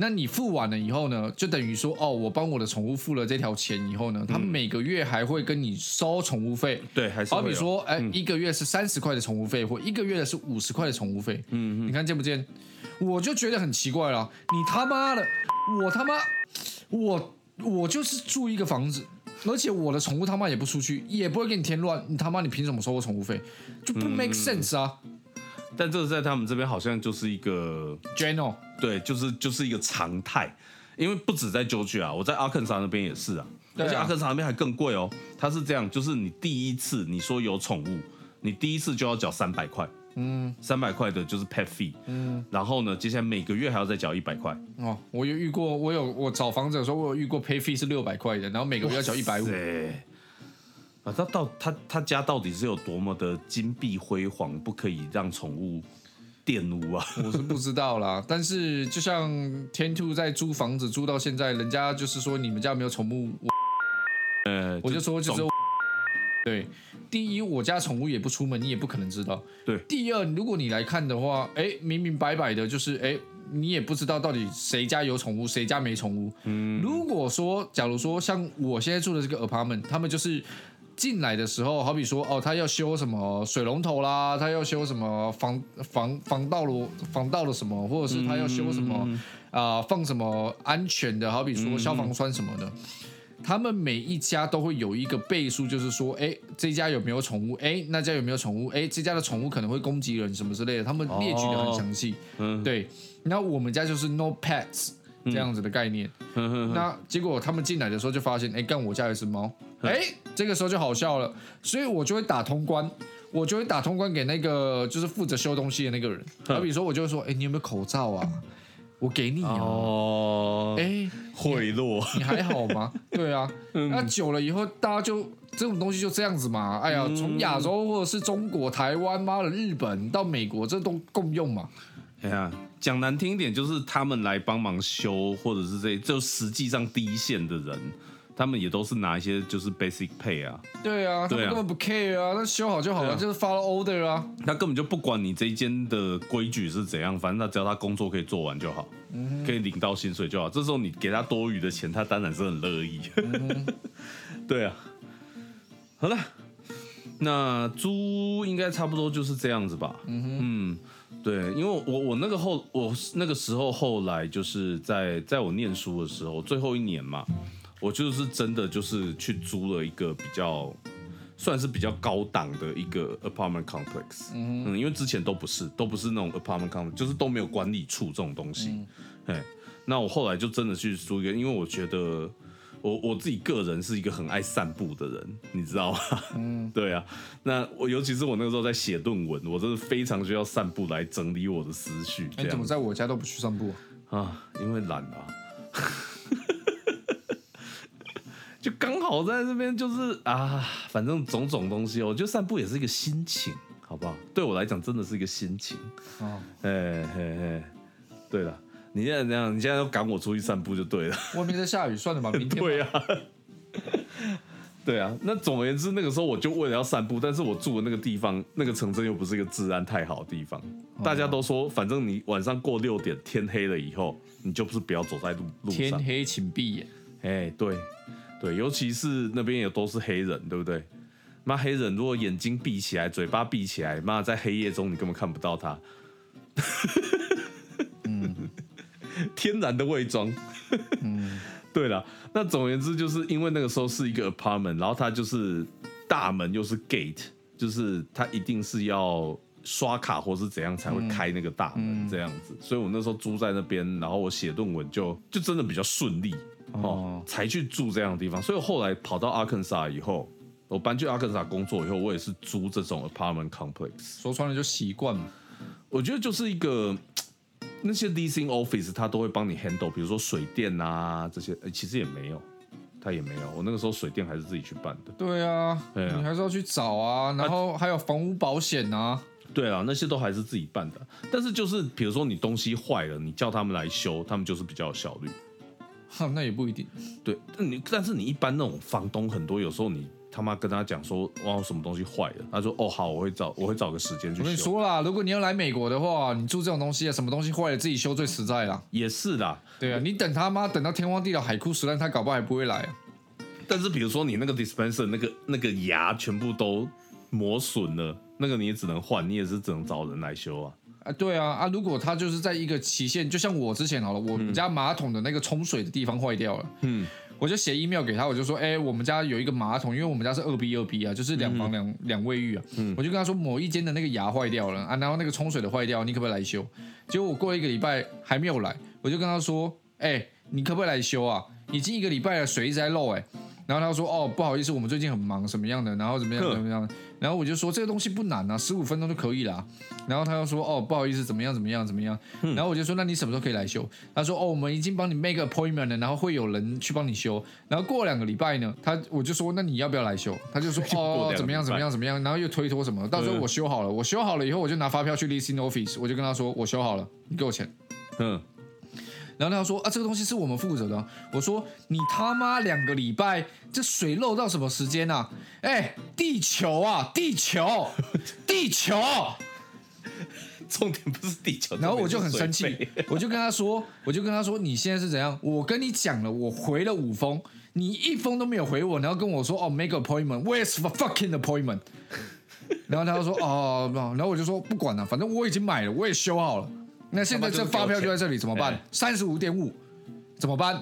那你付完了以后呢，就等于说哦，我帮我的宠物付了这条钱以后呢，他们每个月还会跟你收宠物费。对，还是好比说，哎、一个月是三十块的宠物费，或一个月的是五十块的宠物费。嗯你看见不见？我就觉得很奇怪了，你他妈的，我他妈，我我就是住一个房子，而且我的宠物他妈也不出去，也不会给你添乱，你他妈你凭什么收我宠物费？就不 make sense 啊但这个在他们这边好像就是一个 general，对，就是就是一个常态，因为不止在 Georgia，我在阿肯萨那边也是啊，而且阿肯萨那边还更贵哦。它是这样，就是你第一次你说有宠物，你第一次就要缴三百块，嗯，三百块的就是 pet fee，嗯，然后呢，接下来每个月还要再缴一百块，哦，我有遇过，我有我找房子的时候，我有遇过 pay fee 是六百块的，然后每个月要缴一百五。对。啊，他到他他家到底是有多么的金碧辉煌，不可以让宠物玷污啊？<laughs> 我是不知道啦，但是就像天兔在租房子租到现在，人家就是说你们家没有宠物，我呃，我就说就是对。第一，我家宠物也不出门，你也不可能知道。对第二，如果你来看的话，哎，明明白白的，就是哎，你也不知道到底谁家有宠物，谁家没宠物。嗯，如果说，假如说像我现在住的这个 apartment，他们就是。进来的时候，好比说哦，他要修什么水龙头啦，他要修什么防防防盗了防盗的什么，或者是他要修什么啊、放什么安全的，好比说消防栓什么的。他们每一家都会有一个倍数，就是说，哎，这家有没有宠物？哎，那家有没有宠物？哎，这家的宠物可能会攻击人什么之类的，他们列举的很详细。嗯，对，那我们家就是 no pets 这样子的概念。那结果他们进来的时候就发现，哎，干我家有只猫。哎，这个时候就好笑了，所以我就会打通关，我就会打通关给那个就是负责修东西的那个人。好比说，我就会说，哎，你有没有口罩啊？我给你哦，哎，贿赂，你还好吗？<laughs> 对啊，那久了以后，大家就这种东西就这样子嘛。哎呀，从亚洲或者是中国、台湾、妈的日本到美国，这都共用嘛。哎呀，讲难听一点，就是他们来帮忙修，或者是这就实际上第一线的人。他们也都是拿一些就是 basic pay 啊，对啊，他们根本不 care 啊，那修好就好了，就是 follow order 啊，他根本就不管你这一间的规矩是怎样，反正他只要他工作可以做完就好，可以领到薪水就好。这时候你给他多余的钱，他当然是很乐意。<laughs> 对啊，好了，那猪应该差不多就是这样子吧。嗯，对，因为我我那个后我那个时候后来就是在在我念书的时候最后一年嘛。我就是真的就是去租了一个比较算是比较高档的一个 apartment complex，嗯，因为之前都不是都不是那种 apartment complex，就是都没有管理处这种东西，哎，那我后来就真的去租一个，因为我觉得我我自己个人是一个很爱散步的人，你知道吗？嗯，<laughs> 对啊，那我尤其是我那个时候在写论文，我真的非常需要散步来整理我的思绪。你怎么在我家都不去散步啊？因为懒啊。<laughs> 就刚好在这边，就是啊，反正种种东西，我觉得散步也是一个心情，好不好？对我来讲，真的是一个心情。哦，哎嘿嘿，对了，你现在这样，你现在要赶我出去散步就对了。外面在下雨，算了吧，明天。<laughs> 对啊，<laughs> 对啊。那总而言之，那个时候我就为了要散步，但是我住的那个地方，那个城镇又不是一个治安太好的地方。大家都说，反正你晚上过六点，天黑了以后，你就不是不要走在路路上。天黑请闭眼。哎，对。对，尤其是那边也都是黑人，对不对？妈，黑人如果眼睛闭起来，嘴巴闭起来，妈在黑夜中你根本看不到他。嗯，<laughs> 天然的伪装。嗯，<laughs> 对了，那总而言之，就是因为那个时候是一个 apartment，然后它就是大门又是 gate，就是它一定是要刷卡或是怎样才会开那个大门这样子，所以我那时候租在那边，然后我写论文就就真的比较顺利。哦，才去住这样的地方，所以后来跑到阿肯萨以后，我搬去阿肯萨工作以后，我也是租这种 apartment complex。说穿了就习惯了，我觉得就是一个那些 leasing office，他都会帮你 handle，比如说水电啊这些，其实也没有，他也没有，我那个时候水电还是自己去办的。对啊，你还是要去找啊，然后还有房屋保险啊，对啊，那些都还是自己办的。但是就是比如说你东西坏了，你叫他们来修，他们就是比较有效率。哈那也不一定，对，你但是你一般那种房东很多，有时候你他妈跟他讲说，哇，什么东西坏了，他说，哦，好，我会找，我会找个时间去。我跟你说啦，如果你要来美国的话，你住这种东西啊，什么东西坏了自己修最实在啦。也是啦，对啊，你等他妈等到天荒地老、海枯石烂，他搞不好还不会来。但是比如说你那个 dispenser 那个那个牙全部都磨损了，那个你也只能换，你也是只能找人来修啊。啊，对啊，啊，如果他就是在一个期限，就像我之前好了，我们家马桶的那个冲水的地方坏掉了，嗯，我就写 email 给他，我就说，哎，我们家有一个马桶，因为我们家是二 B 二 B 啊，就是两房两两卫浴啊，嗯，我就跟他说某一间的那个牙坏掉了啊，然后那个冲水的坏掉，你可不可以来修？结果我过一个礼拜还没有来，我就跟他说，哎，你可不可以来修啊？已经一个礼拜了，水一直在漏，哎。然后他说：“哦，不好意思，我们最近很忙，什么样的？然后怎么样怎么样？然后我就说这个东西不难啊，十五分钟就可以了。然后他又说：哦，不好意思，怎么样怎么样怎么样？然后我就说：那你什么时候可以来修？他说：哦，我们已经帮你 make appointment 了，然后会有人去帮你修。然后过两个礼拜呢，他我就说：那你要不要来修？他就说：<laughs> 哦，怎么样怎么样怎么样？然后又推脱什么？到时候我修好了，我修好了以后，我就拿发票去 leasing office，我就跟他说：我修好了，你给我钱。嗯。”然后他说啊，这个东西是我们负责的。我说你他妈两个礼拜，这水漏到什么时间啊？哎，地球啊，地球，<laughs> 地球，重点不是地球。然后我就很生气，我就跟他说，我就跟他说，你现在是怎样？我跟你讲了，我回了五封，你一封都没有回我，然后跟我说哦，make appointment，where's the fucking appointment？然后他就说哦，然后我就说不管了，反正我已经买了，我也修好了。那现在这发票就在这里，怎么办？三十五点五，怎么办？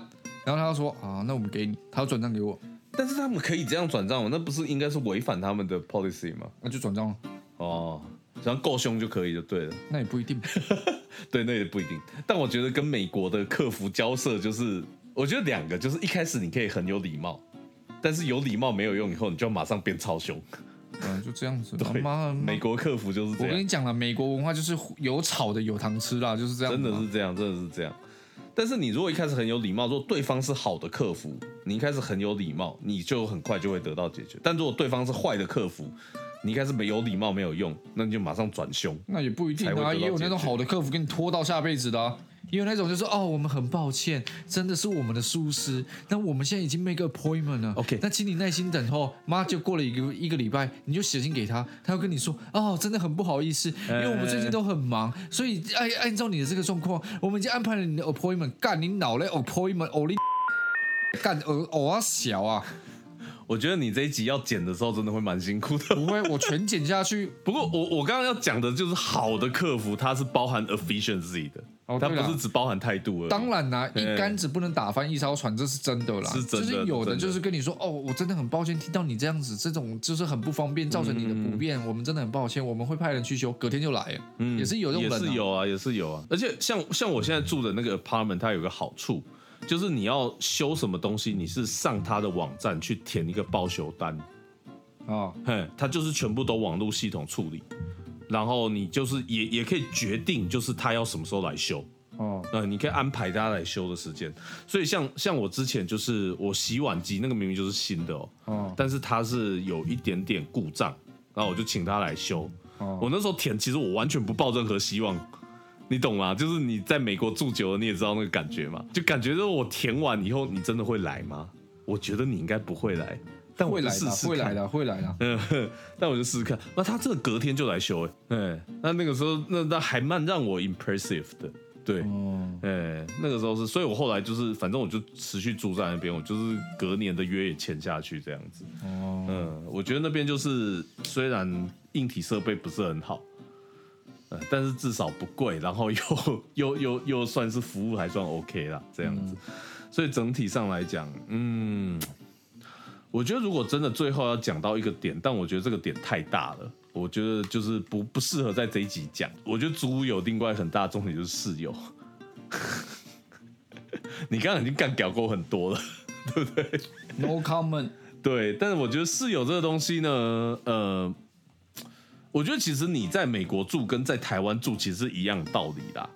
然后他就说啊，那我们给你，他要转账给我，但是他们可以这样转账吗？那不是应该是违反他们的 policy 吗？那就转账了。哦，只要够凶就可以就对了。那也不一定，<laughs> 对，那也不一定。但我觉得跟美国的客服交涉，就是我觉得两个，就是一开始你可以很有礼貌，但是有礼貌没有用，以后你就马上变超凶。嗯，就这样子。对，妈，美国客服就是这样。我跟你讲了，美国文化就是有炒的有糖吃啦，就是这样。真的是这样，真的是这样。但是你如果一开始很有礼貌，如果对方是好的客服，你一开始很有礼貌，你就很快就会得到解决。但如果对方是坏的客服，你一开始没有礼貌没有用，那你就马上转凶。那也不一定啊，也有那种好的客服给你拖到下辈子的。也有那种就是哦，我们很抱歉，真的是我们的疏失。那我们现在已经 make appointment 了，OK？那请你耐心等候。妈，就过了一个一个礼拜，你就写信给他，他会跟你说哦，真的很不好意思，因为我们最近都很忙，所以按按照你的这个状况，我们已经安排了你的 appointment。干你脑袋 appointment，哦你 <laughs> 干哦哦啊小啊！我觉得你这一集要剪的时候，真的会蛮辛苦的。不会，我全剪下去。<laughs> 不过我我刚刚要讲的就是好的客服，它是包含 efficiency 的。它不是只包含态度而已。当然啦，一竿子不能打翻一艘船，这是真的啦。是真的。就是有的就是跟你说，哦，我真的很抱歉听到你这样子，这种就是很不方便，造成你的不便，我们真的很抱歉，我们会派人去修，隔天就来了。嗯，也是有这种人。也是有啊，也是有啊。而且像像我现在住的那个 apartment，它有个好处，就是你要修什么东西，你是上他的网站去填一个报修单。啊，嘿，他就是全部都网络系统处理。然后你就是也也可以决定，就是他要什么时候来修哦，呃，你可以安排他来修的时间。所以像像我之前就是我洗碗机那个明明就是新的哦，哦，但是它是有一点点故障，然后我就请他来修。哦，我那时候填，其实我完全不抱任何希望，你懂吗？就是你在美国住久了，你也知道那个感觉嘛，就感觉说我填完以后，你真的会来吗？我觉得你应该不会来。但会来的，会来的，会来的。嗯，但我就试试看。那他这个隔天就来修，哎，那那个时候，那那还蛮让我 impressive 的，对，哎，那个时候是，所以我后来就是，反正我就持续住在那边，我就是隔年的约也签下去这样子。哦，嗯，我觉得那边就是虽然硬体设备不是很好，呃，但是至少不贵，然后又又又又算是服务还算 OK 啦，这样子。所以整体上来讲，嗯。我觉得如果真的最后要讲到一个点，但我觉得这个点太大了，我觉得就是不不适合在这一集讲。我觉得租屋有另外很大重点就是室友。<laughs> 你刚刚已经干屌过很多了，对不对？No comment。对，但是我觉得室友这个东西呢，呃，我觉得其实你在美国住跟在台湾住其实是一样道理啦，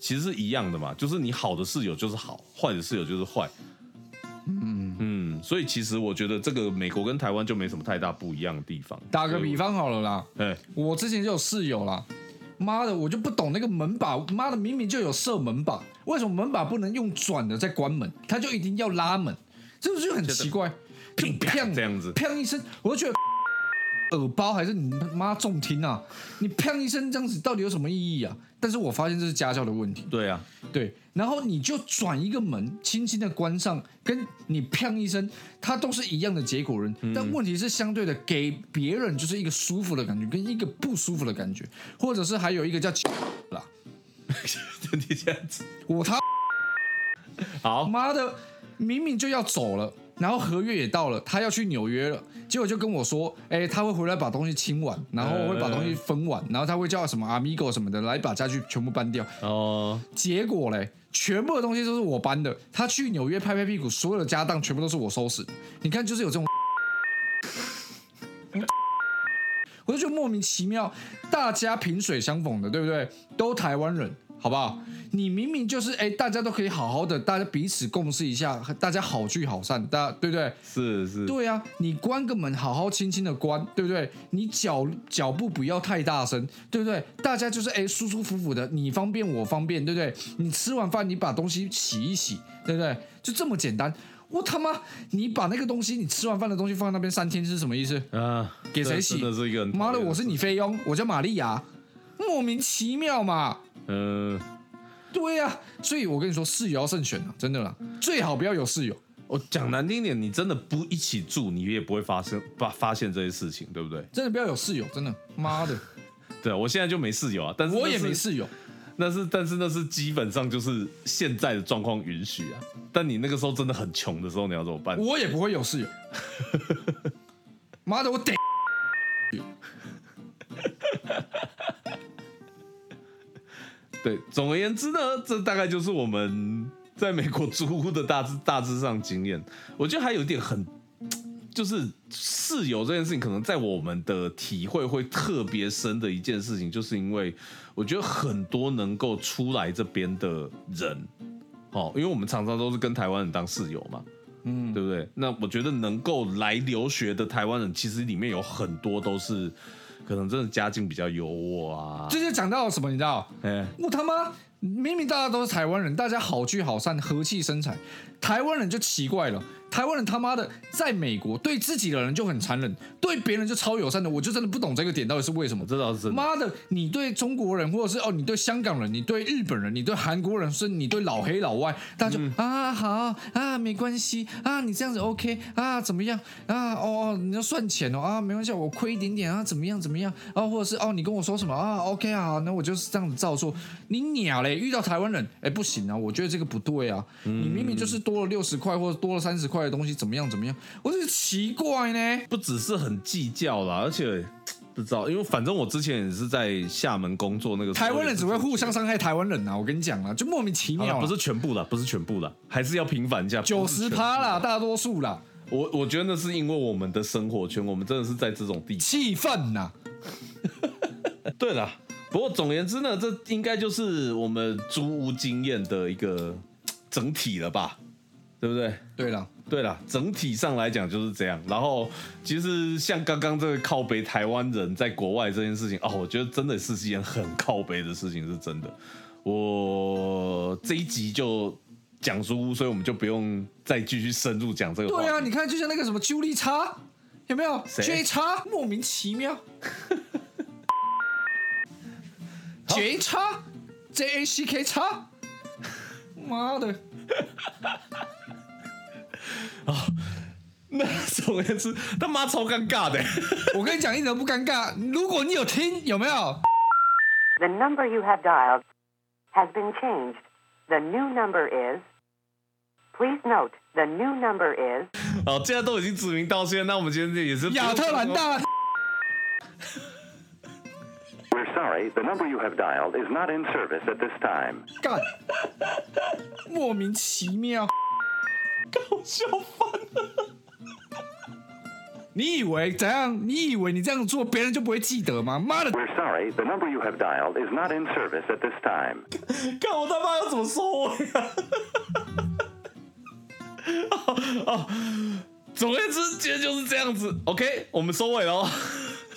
其实是一样的嘛，就是你好的室友就是好，坏的室友就是坏。嗯嗯，所以其实我觉得这个美国跟台湾就没什么太大不一样的地方。打个比方好了啦，哎，我之前就有室友啦，妈的，我就不懂那个门把，妈的，明明就有设门把，为什么门把不能用转的再关门，他就一定要拉门，这不就很奇怪？就砰这样子，砰一声，我就觉得。耳包还是你妈重听啊？你砰一声这样子到底有什么意义啊？但是我发现这是家教的问题。对啊，对，然后你就转一个门，轻轻的关上，跟你砰一声，它都是一样的结果人。但问题是相对的，给别人就是一个舒服的感觉，跟一个不舒服的感觉，或者是还有一个叫 <laughs> 啦，<laughs> 你这样子，我他 <laughs> 好妈的，明明就要走了。然后合约也到了，他要去纽约了，结果就跟我说，哎，他会回来把东西清完，然后会把东西分完，然后他会叫什么 amigo 什么的来把家具全部搬掉。哦，结果嘞，全部的东西都是我搬的。他去纽约拍拍屁股，所有的家当全部都是我收拾。你看，就是有这种，<laughs> 我就觉得莫名其妙，大家萍水相逢的，对不对？都台湾人。好不好？你明明就是哎，大家都可以好好的，大家彼此共事一下，大家好聚好散，大家对不对？是是。对啊，你关个门，好好轻轻的关，对不对？你脚脚步不要太大声，对不对？大家就是哎，舒舒服服的，你方便我方便，对不对？你吃完饭，你把东西洗一洗，对不对？就这么简单。我他妈，你把那个东西，你吃完饭的东西放在那边三天是什么意思？啊，给谁洗？妈的，我是你菲佣，我叫玛利亚，莫名其妙嘛。嗯，对呀，所以我跟你说，室友要慎选啊，真的啦，最好不要有室友。我讲难听点，你真的不一起住，你也不会发生发发现这些事情，对不对？真的不要有室友，真的，妈的。<laughs> 对啊，我现在就没室友啊，但是我也没室友。那是，但是那是基本上就是现在的状况允许啊。但你那个时候真的很穷的时候，你要怎么办？我也不会有室友。<laughs> 妈的，我得。对，总而言之呢，这大概就是我们在美国租屋的大致大致上经验。<laughs> 我觉得还有一点很，<tsk> 就是室友这件事情，可能在我们的体会会特别深的一件事情，就是因为我觉得很多能够出来这边的人，哦，因为我们常常都是跟台湾人当室友嘛，嗯，对不对？那我觉得能够来留学的台湾人，其实里面有很多都是。可能真的家境比较优渥啊，这就讲到什么，你知道？哎，我他妈明明大家都是台湾人，大家好聚好散，和气生财，台湾人就奇怪了。台湾人他妈的在美国对自己的人就很残忍，对别人就超友善的，我就真的不懂这个点到底是为什么。这倒是真。妈的，你对中国人或者是哦，你对香港人，你对日本人，你对韩国人，是你对老黑老外，大家就啊好啊没关系啊，你这样子 OK 啊怎么样啊哦你要算钱哦啊没关系，我亏一点点啊怎么样怎么样啊或者是哦你跟我说什么啊 OK 啊那我就是这样子照做。你鸟嘞遇到台湾人哎不行啊，我觉得这个不对啊，你明明就是多了六十块或者多了三十块。的东西怎么样？怎么样？我是奇怪呢，不只是很计较啦，而且不知道，因为反正我之前也是在厦门工作，那个台湾人只会互相伤害台湾人啊。我跟你讲啊，就莫名其妙，不是全部的，不是全部的，还是要平反一下，九十趴啦，大多数啦。我我觉得那是因为我们的生活圈，我们真的是在这种地气氛呐。<laughs> 对了，不过总言之呢，这应该就是我们租屋经验的一个整体了吧？对不对？对了。对了，整体上来讲就是这样。然后，其实像刚刚这个靠北台湾人在国外这件事情，哦，我觉得真的是一件很靠北的事情，是真的。我这一集就讲书，所以我们就不用再继续深入讲这个。对啊，你看，就像那个什么 j u 叉，有没有？J 叉莫名其妙，J 叉，J A C K 叉，妈的！啊，那总而言之，他妈超尴尬的。我跟你讲，一点都不尴尬。如果你有听，有没有？The number you have dialed has been changed. The new number is. Please note, the new number is. 好，既然都已经指名道姓，那我们今天也是亚特兰大。We're sorry, the number you have dialed is not in service at this time. 干，莫名其妙。搞笑翻了！你以为怎样？你以为你这样做，别人就不会记得吗？妈的！We're <laughs> <laughs> sorry, the number you have dialed is not in service at this time. <laughs> 看我他妈要怎么收尾啊！哦，总而言之，今天就是这样子。OK，我们收尾喽。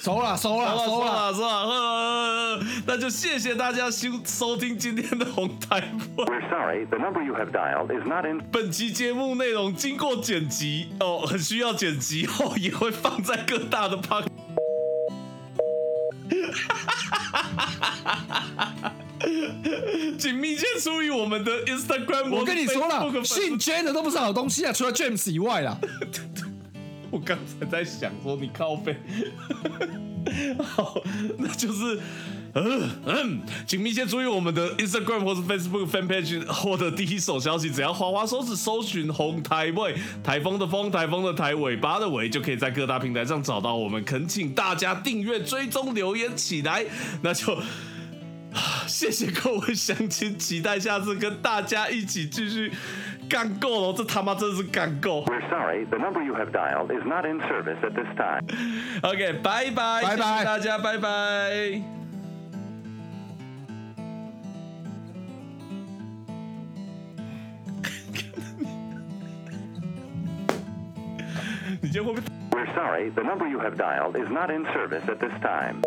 收了，<laughs> 收了，收了，收了，<laughs> 那就谢谢大家收收听今天的红台。We're sorry, the number you have dialed is not in。本期节目内容经过剪辑哦，很需要剪辑后 <laughs> 也会放在各大的 p a r 请密切注意我们的 Instagram。我跟你说了，姓 J 的都不是好东西啊，除了 James 以外啦。我刚才在想说你靠背，好，那就是，嗯嗯，请密切注意我们的 Instagram 或是 Facebook fan page，获得第一手消息。只要花花手指搜寻“红台尾”，台风的风，台风的台，尾巴的尾，就可以在各大平台上找到我们。恳请大家订阅、追踪、留言起来。那就，谢谢各位乡亲，期待下次跟大家一起继续。干够了，这他妈真是干够。We're sorry, the number you have dialed is not in service at this time. OK，拜拜，拜拜，大家拜拜。你今天会不会？We're sorry, the number you have dialed is not in service at this time.